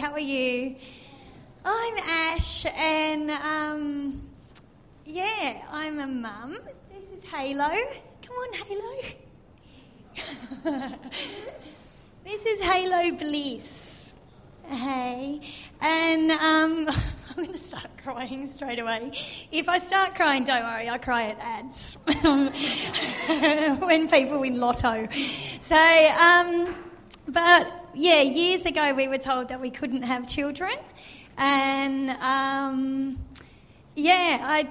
how are you? I'm Ash, and um, yeah, I'm a mum. This is Halo. Come on, Halo. this is Halo Bliss. Hey, and um, I'm going to start crying straight away. If I start crying, don't worry, I cry at ads when people win lotto. So, um, but yeah, years ago we were told that we couldn't have children, and um, yeah, I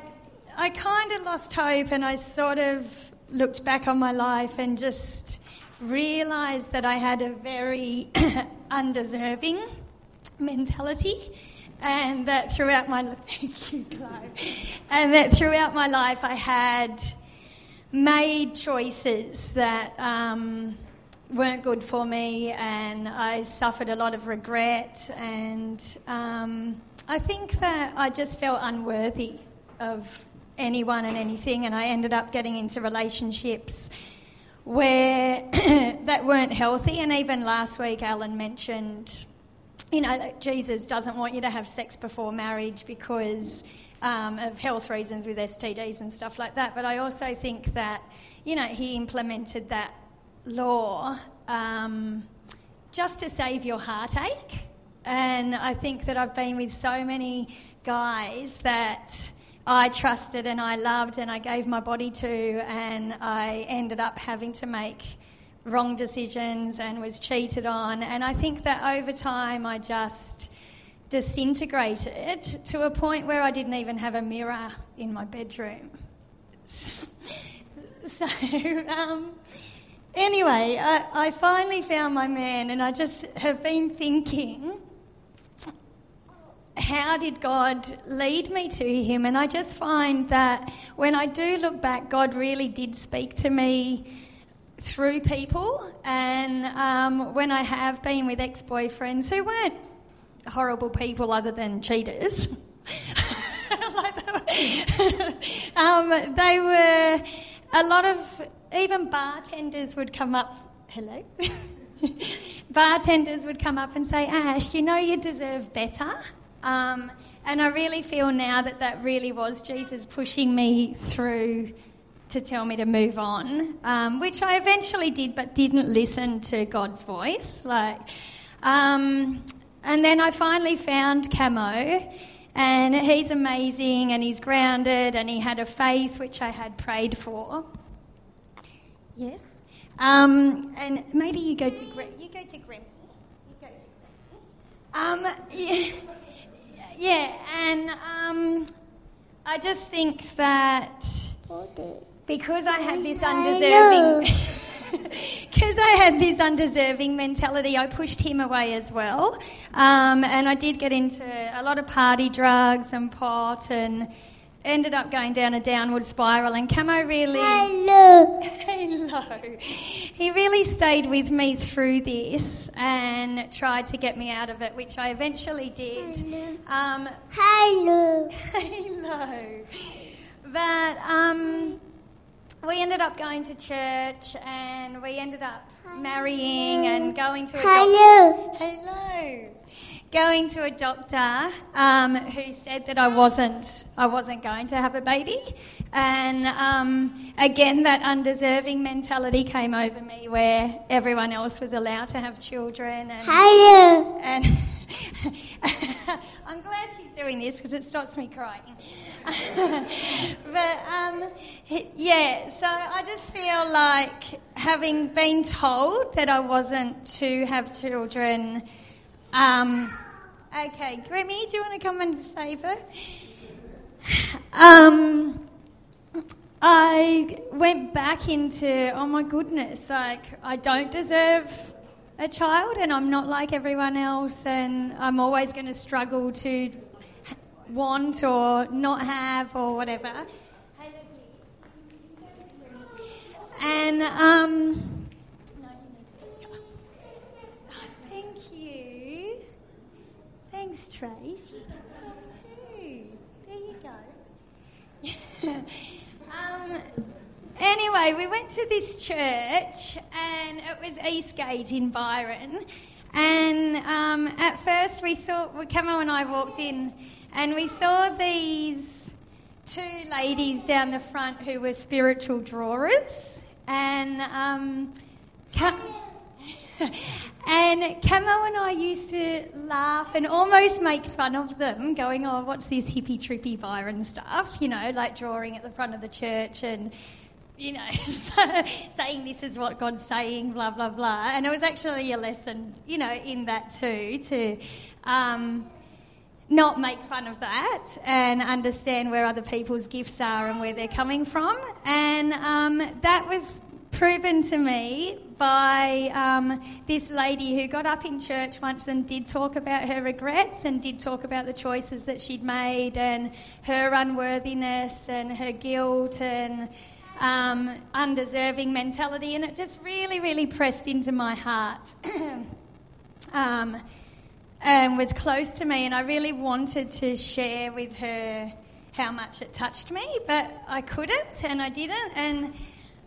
I kind of lost hope, and I sort of looked back on my life and just realised that I had a very undeserving mentality and that throughout my thank you, Clive, and that throughout my life I had made choices that um, weren't good for me, and I suffered a lot of regret, and um, I think that I just felt unworthy of anyone and anything, and I ended up getting into relationships where that weren't healthy. And even last week, Alan mentioned you know, that Jesus doesn't want you to have sex before marriage because um, of health reasons with STDs and stuff like that. But I also think that, you know, he implemented that law um, just to save your heartache. And I think that I've been with so many guys that I trusted and I loved and I gave my body to, and I ended up having to make wrong decisions and was cheated on. And I think that over time I just disintegrated to a point where I didn't even have a mirror in my bedroom. so, um, anyway, I, I finally found my man, and I just have been thinking how did God lead me to him? And I just find that when I do look back, God really did speak to me through people. And um, when I have been with ex boyfriends who weren't horrible people other than cheaters, um, they were a lot of, even bartenders would come up. Hello? bartenders would come up and say, Ash, you know you deserve better. Um, and I really feel now that that really was Jesus pushing me through to tell me to move on, um, which I eventually did, but didn't listen to God's voice. Like, um, and then I finally found Camo, and he's amazing, and he's grounded, and he had a faith which I had prayed for. Yes. Um, and maybe you go to Gre- you go to Grammy. You go to. Um, yeah, yeah, and um, I just think that because I had this undeserving. Because I had this undeserving mentality, I pushed him away as well. Um, and I did get into a lot of party drugs and pot and ended up going down a downward spiral. And Camo really. Hello. Hello. He really stayed with me through this and tried to get me out of it, which I eventually did. Hello. Um, Hello. hello. But um, we ended up going to church and we ended up marrying and going to Hello. Hello. Going to a doctor um, who said that I wasn't I wasn't going to have a baby, and um, again that undeserving mentality came over me where everyone else was allowed to have children and Hello. and I'm glad she's doing this because it stops me crying. but um, yeah, so I just feel like having been told that I wasn't to have children. Um, okay, Grimmy, do you want to come and save her? Um, I went back into, oh my goodness, like I don't deserve a child and I'm not like everyone else and I'm always going to struggle to want or not have or whatever. And, um, Thanks, Trace. You can talk too. There you go. um, anyway, we went to this church and it was Eastgate in Byron. And um, at first, we saw, Camo and I walked in, and we saw these two ladies down the front who were spiritual drawers. And um, Cam- and Camo and I used to laugh and almost make fun of them, going, "Oh, what's this hippy trippy Byron stuff?" You know, like drawing at the front of the church and you know, saying this is what God's saying, blah, blah, blah. And it was actually a lesson, you know, in that too, to um, not make fun of that and understand where other people's gifts are and where they're coming from. And um, that was proven to me by um, this lady who got up in church once and did talk about her regrets and did talk about the choices that she'd made and her unworthiness and her guilt and um, undeserving mentality, and it just really, really pressed into my heart um, and was close to me. And I really wanted to share with her how much it touched me, but I couldn't, and I didn't. And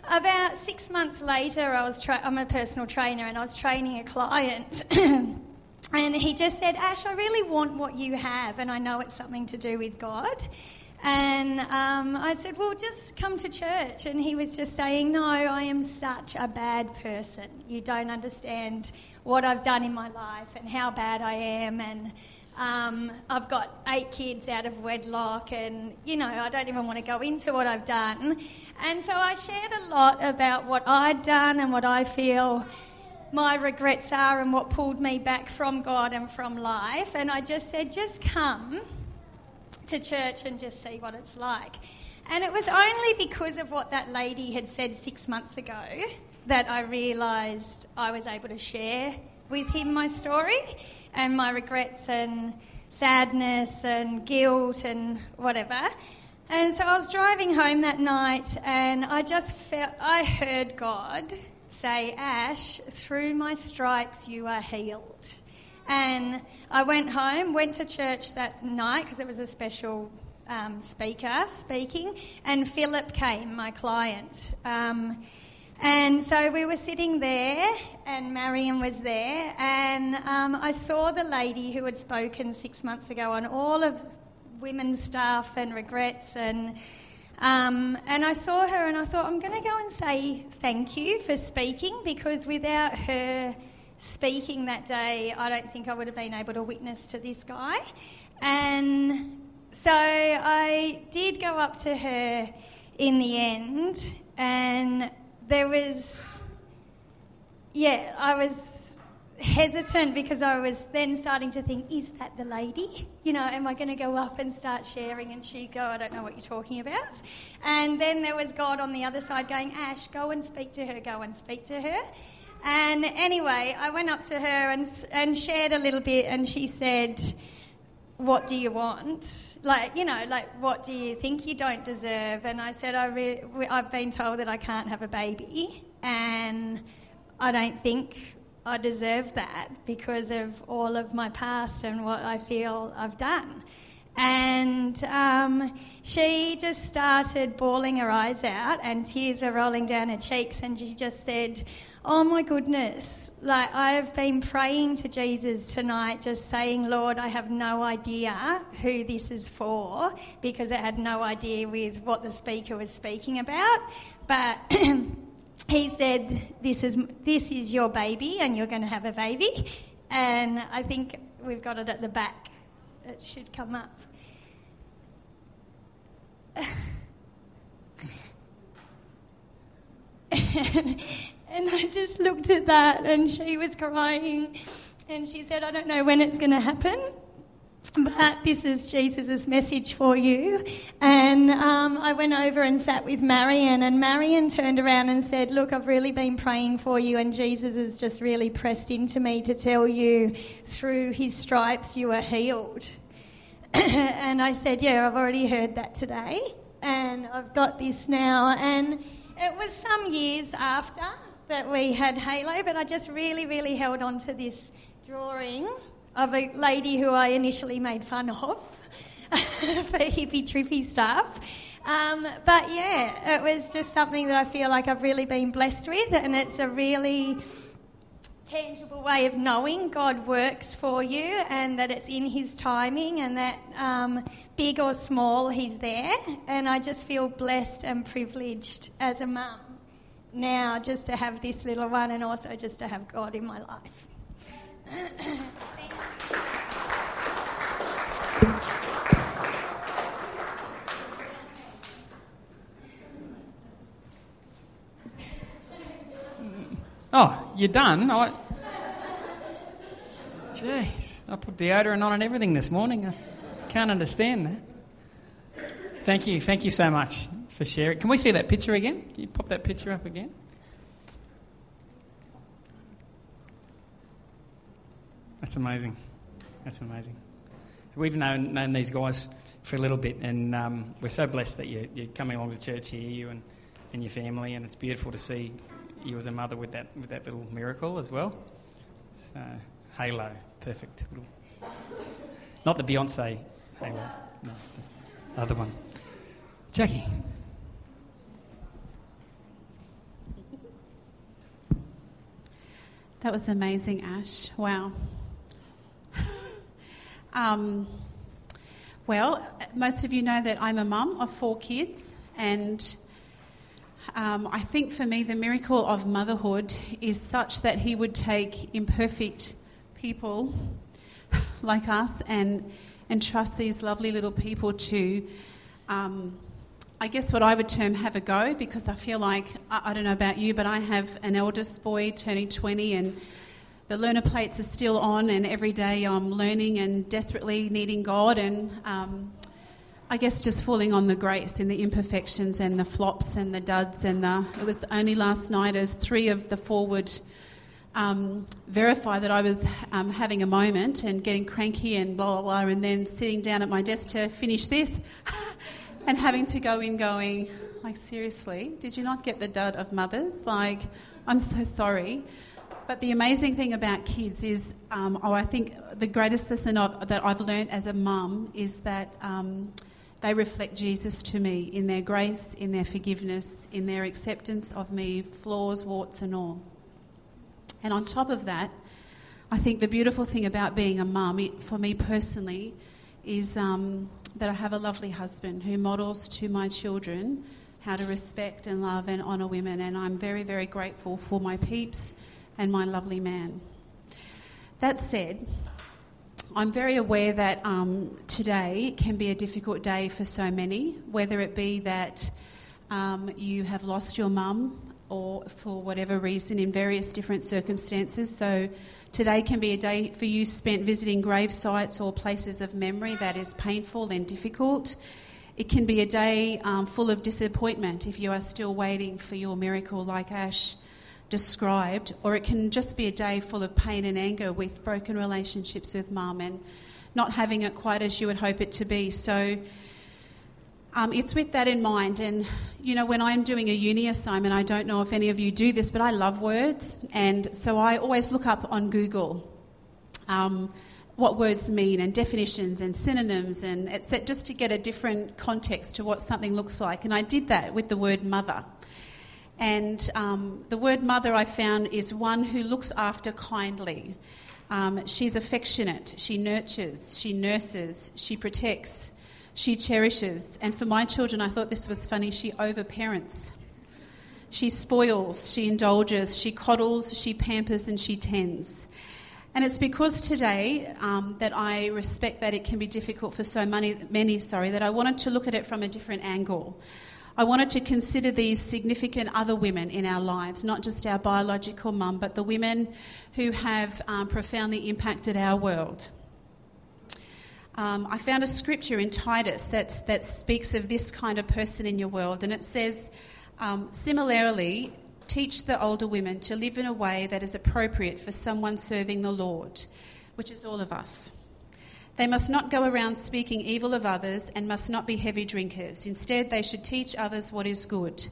about six months later, I was tra- I'm a personal trainer, and I was training a client. and he just said, Ash, I really want what you have, and I know it's something to do with God. And um, I said, Well, just come to church. And he was just saying, No, I am such a bad person. You don't understand what I've done in my life and how bad I am. And um, I've got eight kids out of wedlock, and you know, I don't even want to go into what I've done. And so I shared a lot about what I'd done and what I feel my regrets are and what pulled me back from God and from life. And I just said, Just come to church and just see what it's like. And it was only because of what that lady had said six months ago that I realised I was able to share with him my story and my regrets and sadness and guilt and whatever. And so I was driving home that night and I just felt, I heard God say, Ash, through my stripes you are healed. And I went home, went to church that night because it was a special um, speaker speaking, and Philip came, my client. Um, and so we were sitting there, and Marion was there, and um, I saw the lady who had spoken six months ago on all of women's stuff and regrets and. Um, and I saw her and I thought, I'm going to go and say thank you for speaking because without her speaking that day, I don't think I would have been able to witness to this guy. And so I did go up to her in the end, and there was, yeah, I was hesitant because I was then starting to think, is that the lady? You know, am I going to go up and start sharing? And she go, I don't know what you're talking about. And then there was God on the other side going, Ash, go and speak to her, go and speak to her. And anyway, I went up to her and, and shared a little bit, and she said, What do you want? Like, you know, like, what do you think you don't deserve? And I said, I re- I've been told that I can't have a baby, and I don't think I deserve that because of all of my past and what I feel I've done. And um, she just started bawling her eyes out, and tears were rolling down her cheeks, and she just said, Oh my goodness. Like, I've been praying to Jesus tonight, just saying, Lord, I have no idea who this is for because I had no idea with what the speaker was speaking about. But he said, this is, this is your baby and you're going to have a baby. And I think we've got it at the back. It should come up. And I just looked at that, and she was crying. And she said, I don't know when it's going to happen, but this is Jesus' message for you. And um, I went over and sat with Marion, and Marion turned around and said, Look, I've really been praying for you, and Jesus has just really pressed into me to tell you through his stripes you are healed. and I said, Yeah, I've already heard that today, and I've got this now. And it was some years after that we had Halo, but I just really, really held on to this drawing of a lady who I initially made fun of for hippie trippy stuff. Um, but yeah, it was just something that I feel like I've really been blessed with, and it's a really tangible way of knowing God works for you and that it's in His timing and that um, big or small, He's there. And I just feel blessed and privileged as a mum now just to have this little one and also just to have God in my life. Oh, you're done? I... Jeez, I put deodorant on and everything this morning. I can't understand that. Thank you, thank you so much for sharing. Can we see that picture again? Can you pop that picture up again? That's amazing. That's amazing. We've known, known these guys for a little bit, and um, we're so blessed that you, you're coming along to church here, you and, and your family, and it's beautiful to see you as a mother with that with that little miracle as well. So halo, perfect. Little, not the Beyonce halo, no, the other one. Jackie. That was amazing, Ash. Wow. Um, well, most of you know that I'm a mum of four kids, and um, I think for me, the miracle of motherhood is such that He would take imperfect people like us and, and trust these lovely little people to, um, I guess, what I would term have a go because I feel like, I, I don't know about you, but I have an eldest boy turning 20 and the learner plates are still on, and every day I'm learning and desperately needing God. And um, I guess just falling on the grace and the imperfections and the flops and the duds and the. It was only last night as three of the four would um, verify that I was um, having a moment and getting cranky and blah blah blah, and then sitting down at my desk to finish this, and having to go in going like seriously, did you not get the dud of mothers? Like, I'm so sorry. But the amazing thing about kids is, um, oh, I think the greatest lesson that I've learned as a mum is that um, they reflect Jesus to me in their grace, in their forgiveness, in their acceptance of me, flaws, warts, and all. And on top of that, I think the beautiful thing about being a mum, for me personally, is um, that I have a lovely husband who models to my children how to respect and love and honour women. And I'm very, very grateful for my peeps and my lovely man. That said, I'm very aware that um, today can be a difficult day for so many, whether it be that um, you have lost your mum or for whatever reason in various different circumstances. So today can be a day for you spent visiting grave sites or places of memory that is painful and difficult. It can be a day um, full of disappointment if you are still waiting for your miracle, like Ash described, or it can just be a day full of pain and anger with broken relationships with mum and not having it quite as you would hope it to be. So um, it's with that in mind. And, you know, when I'm doing a uni assignment, I don't know if any of you do this, but I love words. And so I always look up on Google um, what words mean and definitions and synonyms and it's just to get a different context to what something looks like. And I did that with the word mother. And um, the word mother I found is one who looks after kindly. Um, she's affectionate, she nurtures, she nurses, she protects, she cherishes. And for my children, I thought this was funny, she overparents. She spoils, she indulges, she coddles, she pampers, and she tends. And it's because today um, that I respect that it can be difficult for so many, many, sorry, that I wanted to look at it from a different angle. I wanted to consider these significant other women in our lives, not just our biological mum, but the women who have um, profoundly impacted our world. Um, I found a scripture in Titus that's, that speaks of this kind of person in your world, and it says, um, similarly, teach the older women to live in a way that is appropriate for someone serving the Lord, which is all of us. They must not go around speaking evil of others and must not be heavy drinkers. Instead, they should teach others what is good.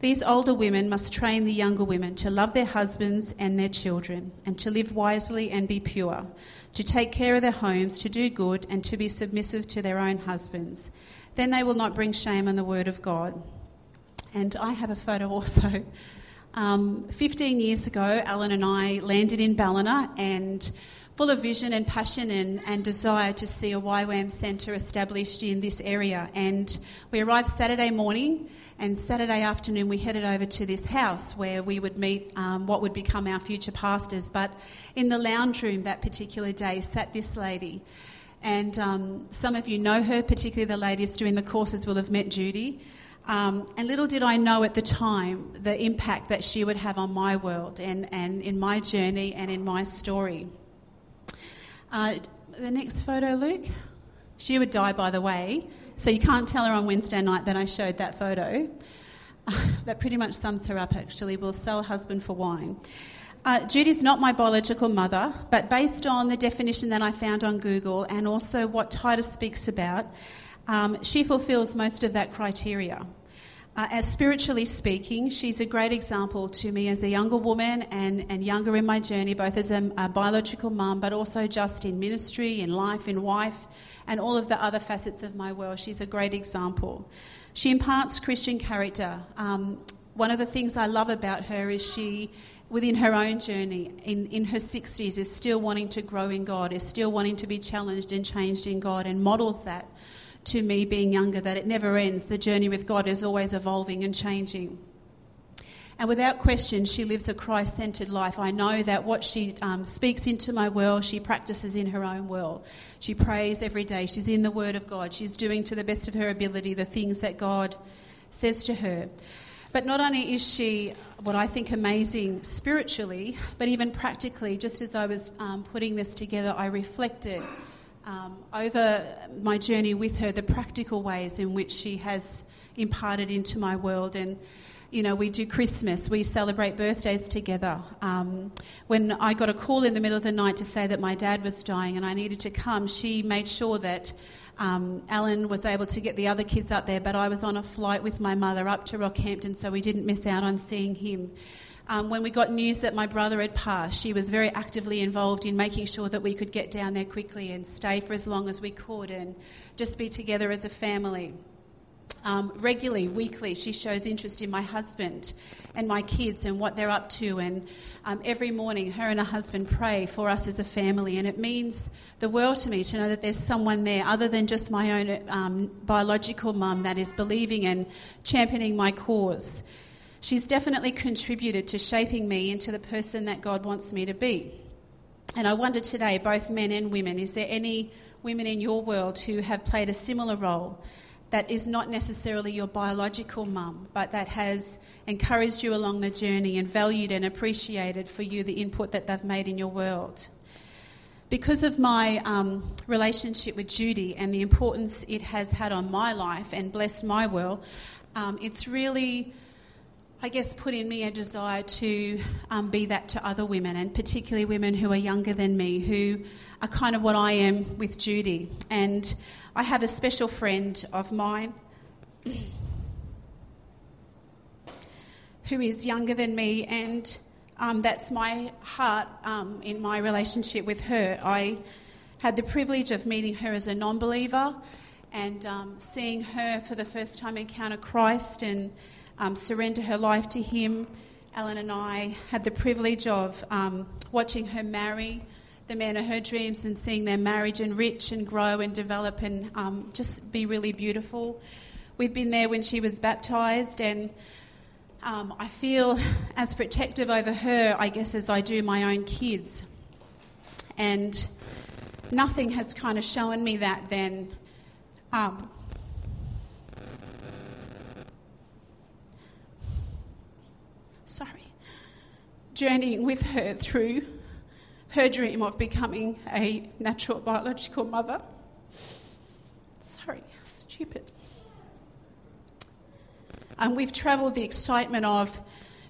These older women must train the younger women to love their husbands and their children, and to live wisely and be pure, to take care of their homes, to do good, and to be submissive to their own husbands. Then they will not bring shame on the word of God. And I have a photo also Um, 15 years ago, Alan and I landed in Ballina and full of vision and passion and, and desire to see a YWAM centre established in this area. And we arrived Saturday morning, and Saturday afternoon we headed over to this house where we would meet um, what would become our future pastors. But in the lounge room that particular day sat this lady. And um, some of you know her, particularly the ladies doing the courses will have met Judy. Um, and little did I know at the time the impact that she would have on my world and, and in my journey and in my story. Uh, the next photo, Luke. She would die, by the way, so you can't tell her on Wednesday night that I showed that photo. that pretty much sums her up, actually. We'll sell husband for wine. Uh, Judy's not my biological mother, but based on the definition that I found on Google and also what Titus speaks about, um, she fulfills most of that criteria. Uh, as spiritually speaking, she's a great example to me as a younger woman and, and younger in my journey, both as a, a biological mum, but also just in ministry, in life, in wife, and all of the other facets of my world. She's a great example. She imparts Christian character. Um, one of the things I love about her is she, within her own journey, in, in her 60s, is still wanting to grow in God, is still wanting to be challenged and changed in God, and models that to me being younger that it never ends. The journey with God is always evolving and changing. And without question, she lives a Christ centered life. I know that what she um, speaks into my world, she practices in her own world. She prays every day. She's in the Word of God. She's doing to the best of her ability the things that God says to her. But not only is she what I think amazing spiritually, but even practically, just as I was um, putting this together, I reflected um, over my journey with her the practical ways in which she has imparted into my world. And, you know, we do Christmas, we celebrate birthdays together. Um, when I got a call in the middle of the night to say that my dad was dying and I needed to come, she made sure that. Um, Alan was able to get the other kids up there, but I was on a flight with my mother up to Rockhampton, so we didn't miss out on seeing him. Um, when we got news that my brother had passed, she was very actively involved in making sure that we could get down there quickly and stay for as long as we could and just be together as a family. Um, regularly, weekly, she shows interest in my husband and my kids and what they're up to. And um, every morning, her and her husband pray for us as a family. And it means the world to me to know that there's someone there other than just my own um, biological mum that is believing and championing my cause. She's definitely contributed to shaping me into the person that God wants me to be. And I wonder today, both men and women, is there any women in your world who have played a similar role that is not necessarily your biological mum, but that has encouraged you along the journey and valued and appreciated for you the input that they've made in your world? Because of my um, relationship with Judy and the importance it has had on my life and blessed my world, um, it's really I guess, put in me a desire to um, be that to other women, and particularly women who are younger than me, who are kind of what I am with Judy. And I have a special friend of mine who is younger than me, and um, that's my heart um, in my relationship with her. I had the privilege of meeting her as a non believer and um, seeing her for the first time encounter Christ and um, surrender her life to Him. Ellen and I had the privilege of um, watching her marry the man of her dreams and seeing their marriage enrich and grow and develop and um, just be really beautiful. We'd been there when she was baptised, and um, I feel as protective over her, I guess, as I do my own kids. And nothing has kind of shown me that then. Um, journeying with her through her dream of becoming a natural biological mother. Sorry, stupid. And we've travelled the excitement of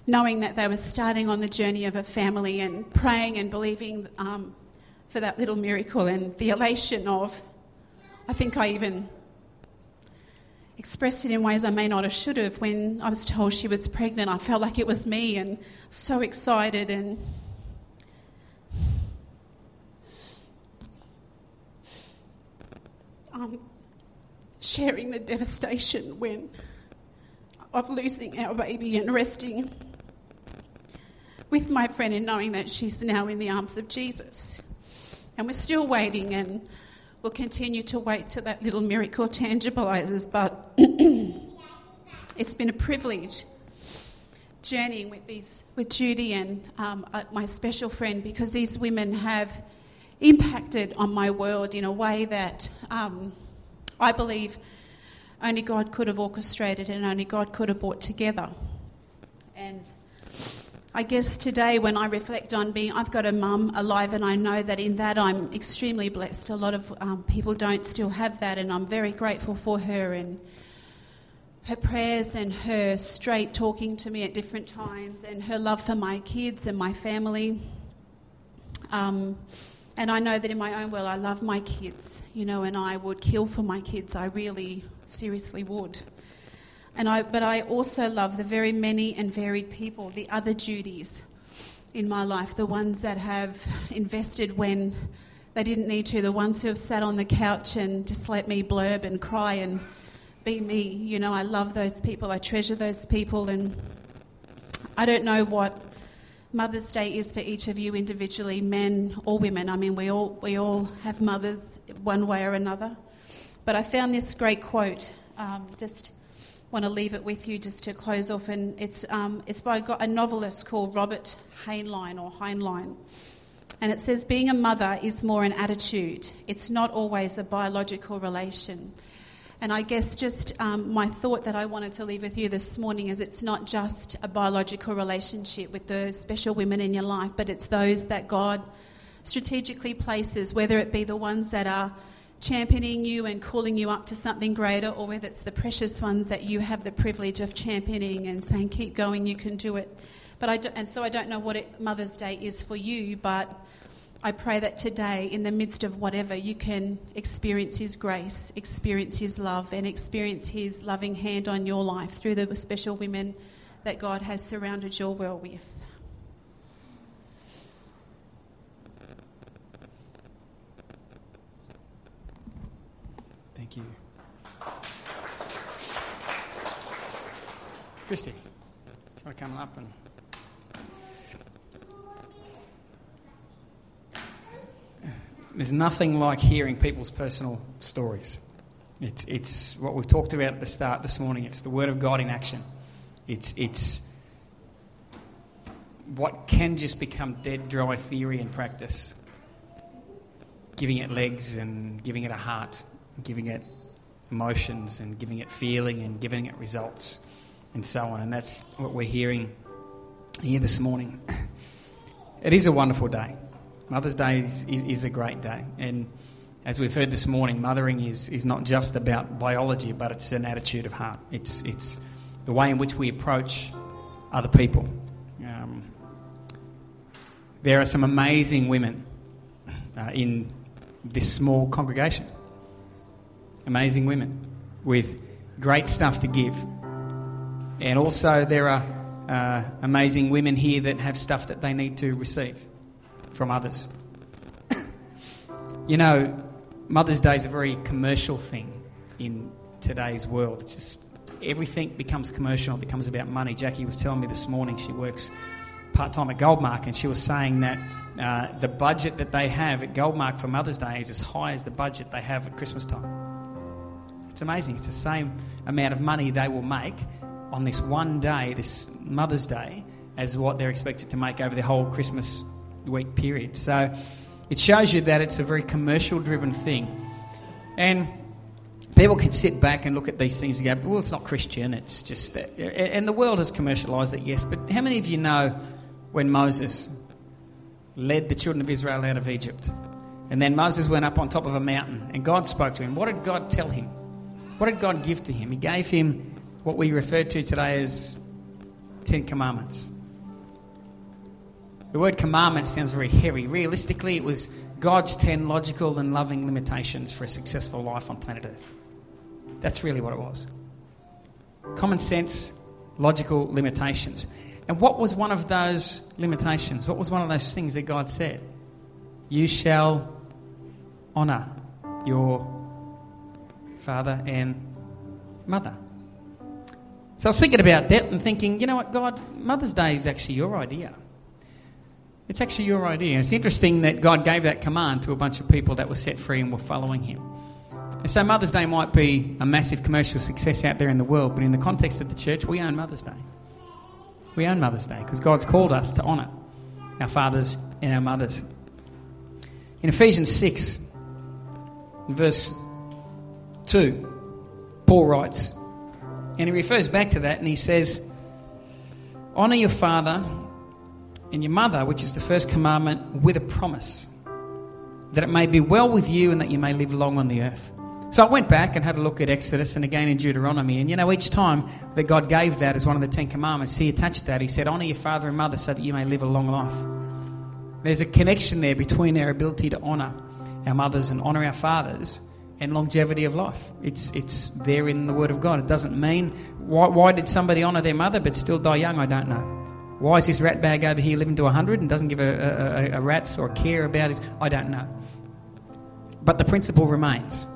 knowing that they were starting on the journey of a family and praying and believing um, for that little miracle and the elation of, I think I even expressed it in ways I may not have should have. When I was told she was pregnant, I felt like it was me and so excited and um, sharing the devastation when of losing our baby and resting with my friend and knowing that she's now in the arms of Jesus. And we're still waiting and we'll continue to wait till that little miracle tangibilizes. But it's been a privilege journeying with these with Judy and um, uh, my special friend because these women have impacted on my world in a way that um, I believe only God could have orchestrated and only God could have brought together. And I guess today, when I reflect on being, I've got a mum alive, and I know that in that I'm extremely blessed. A lot of um, people don't still have that, and I'm very grateful for her and her prayers and her straight talking to me at different times, and her love for my kids and my family. Um, and I know that in my own world, I love my kids, you know, and I would kill for my kids. I really, seriously would. And I, but I also love the very many and varied people, the other duties in my life, the ones that have invested when they didn't need to, the ones who have sat on the couch and just let me blurb and cry and be me. You know, I love those people, I treasure those people, and I don't know what Mother's Day is for each of you individually, men or women. I mean, we all, we all have mothers one way or another. But I found this great quote um, just want to leave it with you just to close off. And it's, um, it's by a novelist called Robert Heinlein or Heinlein. And it says, Being a mother is more an attitude, it's not always a biological relation. And I guess just um, my thought that I wanted to leave with you this morning is it's not just a biological relationship with the special women in your life, but it's those that God strategically places, whether it be the ones that are championing you and calling you up to something greater, or whether it's the precious ones that you have the privilege of championing and saying, keep going, you can do it. But I do, and so I don't know what it, Mother's Day is for you, but I pray that today, in the midst of whatever, you can experience His grace, experience His love, and experience His loving hand on your life through the special women that God has surrounded your world with. Thank you. Christy, do you want to come up and. There's nothing like hearing people's personal stories. It's, it's what we talked about at the start this morning. It's the Word of God in action. It's, it's what can just become dead, dry theory and practice, giving it legs and giving it a heart giving it emotions and giving it feeling and giving it results and so on. And that's what we're hearing here this morning. It is a wonderful day. Mother's Day is, is, is, a great day. And as we've heard this morning, mothering is, is not just about biology, but it's an attitude of heart. It's, it's the way in which we approach other people. Um, there are some amazing women uh, in this small congregation amazing women with great stuff to give. And also, there are uh, amazing women here that have stuff that they need to receive from others. you know, Mother's Day is a very commercial thing in today's world. It's just everything becomes commercial, it becomes about money. Jackie was telling me this morning she works part time at Goldmark, and she was saying that uh, the budget that they have at Goldmark for Mother's Day is as high as the budget they have at Christmas time. It's amazing. It's the same amount of money they will make on this one day, this Mother's Day, as what they're expected to make over the whole Christmas week period. So it shows you that it's a very commercial driven thing. And people can sit back and look at these things and go, well, it's not Christian, it's just that. And the world has commercialised it, yes, but how many of you know when Moses led the children of Israel out of Egypt? And then Moses went up on top of a mountain and God spoke to him. What did God tell him? What did God give to him? He gave him what we refer to today as Ten Commandments. The word commandment sounds very heavy. Realistically, it was God's ten logical and loving limitations for a successful life on planet Earth. That's really what it was. Common sense, logical limitations. And what was one of those limitations? What was one of those things that God said? You shall honour your father and mother. So I was thinking about that and thinking, you know what, God, Mother's Day is actually your idea. It's actually your idea. It's interesting that God gave that command to a bunch of people that were set free and were following Him. And so Mother's Day might be a massive commercial success out there in the world, but in the context of the church, we own Mother's Day. We own Mother's Day because God's called us to honour our fathers and our mothers. In Ephesians 6, verse 2, Paul writes, and he refers back to that and he says, Honour your father and your mother, which is the first commandment, with a promise that it may be well with you and that you may live long on the earth. So I went back and had a look at Exodus and again in Deuteronomy. And you know, each time that God gave that as one of the Ten Commandments, He attached that. He said, Honour your father and mother so that you may live a long life. There's a connection there between our ability to honour our mothers and honour our fathers and longevity of life. It's, it's there in the Word of God. It doesn't mean, why, why did somebody honour their mother but still die young? I don't know. Why is this rat bag over here living to 100 and doesn't give a, a, a rat's or a care about his? I don't know. But the principle remains.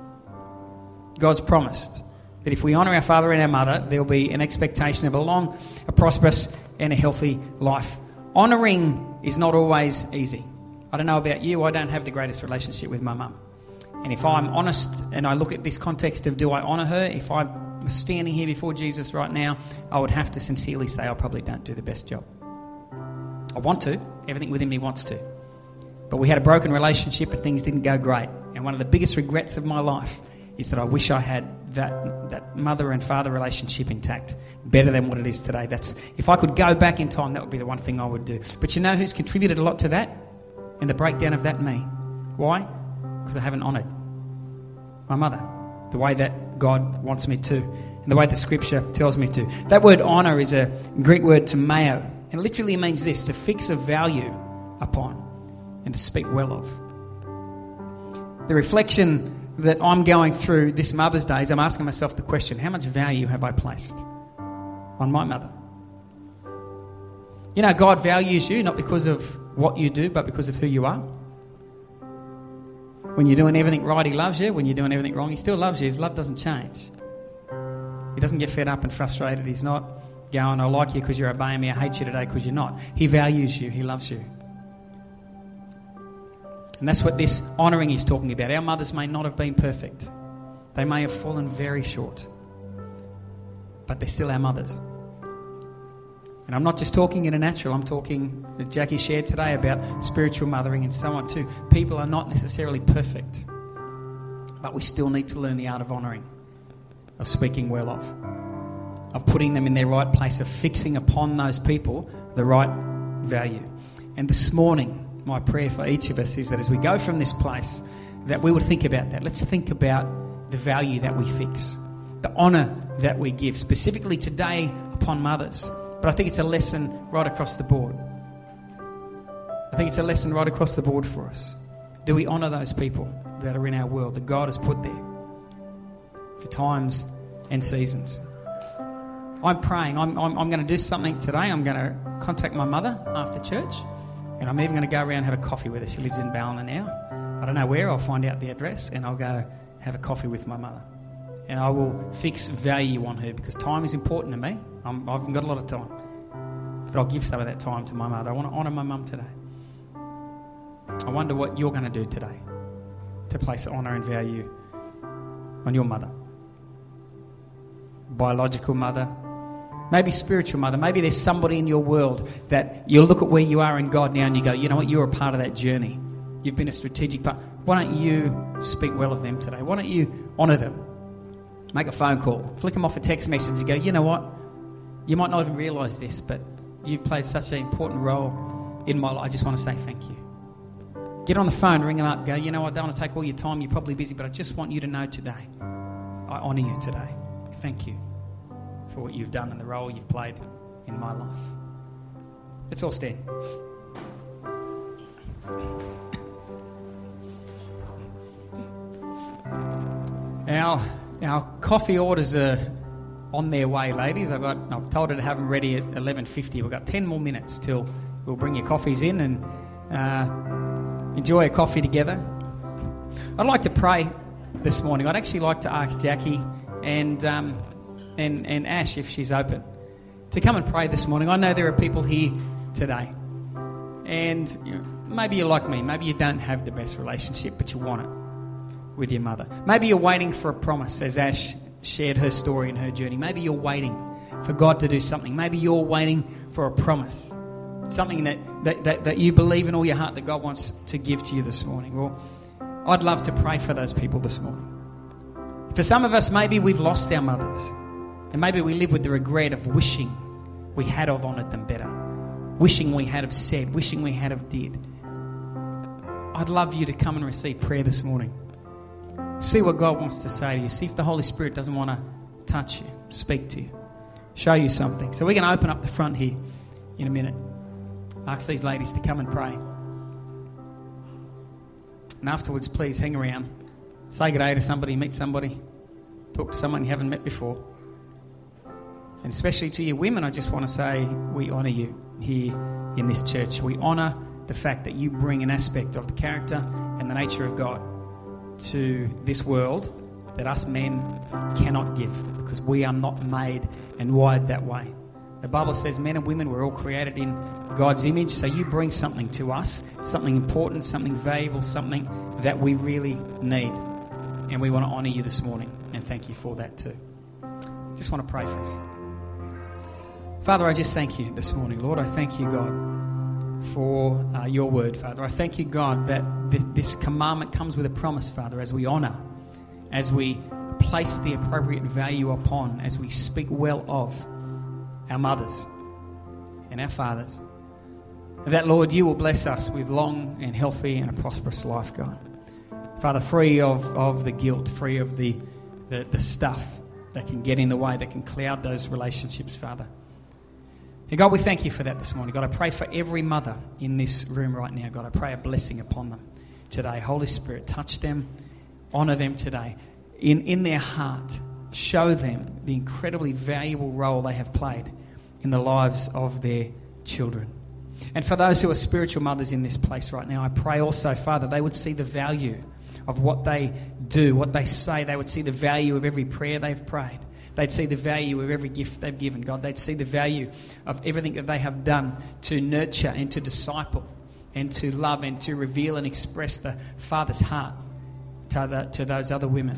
God's promised that if we honour our father and our mother, there'll be an expectation of a long, a prosperous, and a healthy life. Honouring is not always easy. I don't know about you, I don't have the greatest relationship with my mum. And if I'm honest and I look at this context of do I honour her, if I'm standing here before Jesus right now, I would have to sincerely say I probably don't do the best job. I want to, everything within me wants to. But we had a broken relationship and things didn't go great. And one of the biggest regrets of my life is that I wish I had that, that mother and father relationship intact, better than what it is today. That's, if I could go back in time, that would be the one thing I would do. But you know who's contributed a lot to that? And the breakdown of that? Me. Why? Because I haven't honoured my mother the way that God wants me to, and the way the scripture tells me to. That word honour is a Greek word to timeo, and literally means this to fix a value upon and to speak well of. The reflection that I'm going through this Mother's Day is I'm asking myself the question how much value have I placed on my mother? You know, God values you not because of what you do, but because of who you are. When you're doing everything right, He loves you. When you're doing everything wrong, He still loves you. His love doesn't change. He doesn't get fed up and frustrated. He's not going, I like you because you're obeying me. I hate you today because you're not. He values you. He loves you. And that's what this honouring is talking about. Our mothers may not have been perfect, they may have fallen very short, but they're still our mothers. And I'm not just talking in a natural, I'm talking, as Jackie shared today, about spiritual mothering and so on too. People are not necessarily perfect, but we still need to learn the art of honouring, of speaking well of, of putting them in their right place, of fixing upon those people the right value. And this morning, my prayer for each of us is that as we go from this place, that we would think about that. Let's think about the value that we fix, the honour that we give, specifically today upon mothers. But I think it's a lesson right across the board. I think it's a lesson right across the board for us. Do we honour those people that are in our world that God has put there for times and seasons? I'm praying. I'm, I'm, I'm going to do something today. I'm going to contact my mother after church, and I'm even going to go around and have a coffee with her. She lives in Ballina now. I don't know where. I'll find out the address, and I'll go have a coffee with my mother. And I will fix value on her because time is important to me. I haven't got a lot of time. But I'll give some of that time to my mother. I want to honour my mum today. I wonder what you're going to do today to place honour and value on your mother. Biological mother, maybe spiritual mother. Maybe there's somebody in your world that you look at where you are in God now and you go, you know what, you're a part of that journey. You've been a strategic part. Why don't you speak well of them today? Why don't you honour them? Make a phone call, flick them off a text message and go, you know what, you might not even realise this, but you've played such an important role in my life. I just want to say thank you. Get on the phone, ring them up, go, you know, I don't want to take all your time. You're probably busy, but I just want you to know today, I honour you today. Thank you for what you've done and the role you've played in my life. Let's all stand. Our, our coffee orders are on their way, ladies. I've got I've told her to have them ready at 11:50. We've got 10 more minutes till we'll bring your coffees in and uh, enjoy a coffee together. I'd like to pray this morning. I'd actually like to ask Jackie and um, and and Ash if she's open to come and pray this morning. I know there are people here today, And maybe you're like me. Maybe you don't have the best relationship, but you want it with your mother. Maybe you're waiting for a promise, as Ash shared her story and her journey. Maybe you're waiting for God to do something. Maybe you're waiting for a promise, something that, that, that, that you believe in all your heart that God wants to give to you this morning. Well, I'd love to pray for those people this morning. For some of us, maybe we've lost our mothers, and maybe we live with the regret of wishing we had of honoured them better, wishing we had of said, wishing we had of did. I'd love you to come and receive prayer this morning. See what God wants to say to you. See if the Holy Spirit doesn't want to touch you, speak to you, show you something. So we're going to open up the front here in a minute. Ask these ladies to come and pray. And afterwards, please hang around. Say good day to somebody, meet somebody, talk to someone you haven't met before. And especially to you women, I just want to say we honour you here in this church. We honour the fact that you bring an aspect of the character and the nature of God to this world that us men cannot give because we are not made and wired that way. The Bible says men and women were all created in God's image, so you bring something to us, something important, something valuable, something that we really need. And we want to honour you this morning and thank you for that too. Just want to pray for us. Father, I just thank you this morning, Lord. I thank you, God, for uh, your word, Father. I thank you, God, that th- this commandment comes with a promise, Father, as we honour, as we place the appropriate value upon, as we speak well of our mothers and our fathers. That, Lord, you will bless us with long and healthy and a prosperous life, God. Father, free of, of the guilt, free of the, the, the stuff that can get in the way, that can cloud those relationships, Father. And God, we thank you for that this morning. God, I pray for every mother in this room right now. God, I pray a blessing upon them today. Holy Spirit, touch them, honour them today. In, in their heart, show them the incredibly valuable role they have played in the lives of their children. And for those who are spiritual mothers in this place right now, I pray also, Father, they would see the value of what they do, what they say. They would see the value of every prayer they've prayed. They'd see the value of every gift they've given, God. They'd see the value of everything that they have done to nurture and to disciple and to love and to reveal and express the Father's heart to, the, to those other women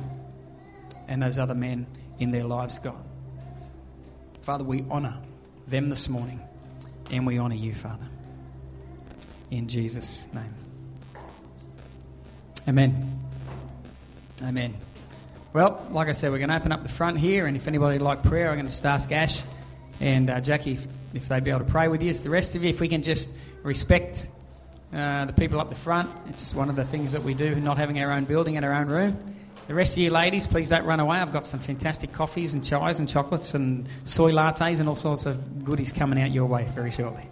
and those other men in their lives, God. Father, we honour them this morning and we honour you, Father. In Jesus' name. Amen. Amen. Well, like I said, we're going to open up the front here, and if anybody would like prayer, I'm going to just ask Ash and uh, Jackie if, if, they'd be able to pray with you. The rest of you, if we can just respect uh, the people up the front, it's one of the things that we do, not having our own building and our own room. The rest of you ladies, please don't run away. I've got some fantastic coffees and chais and chocolates and soy lattes and all sorts of goodies coming out your way very shortly.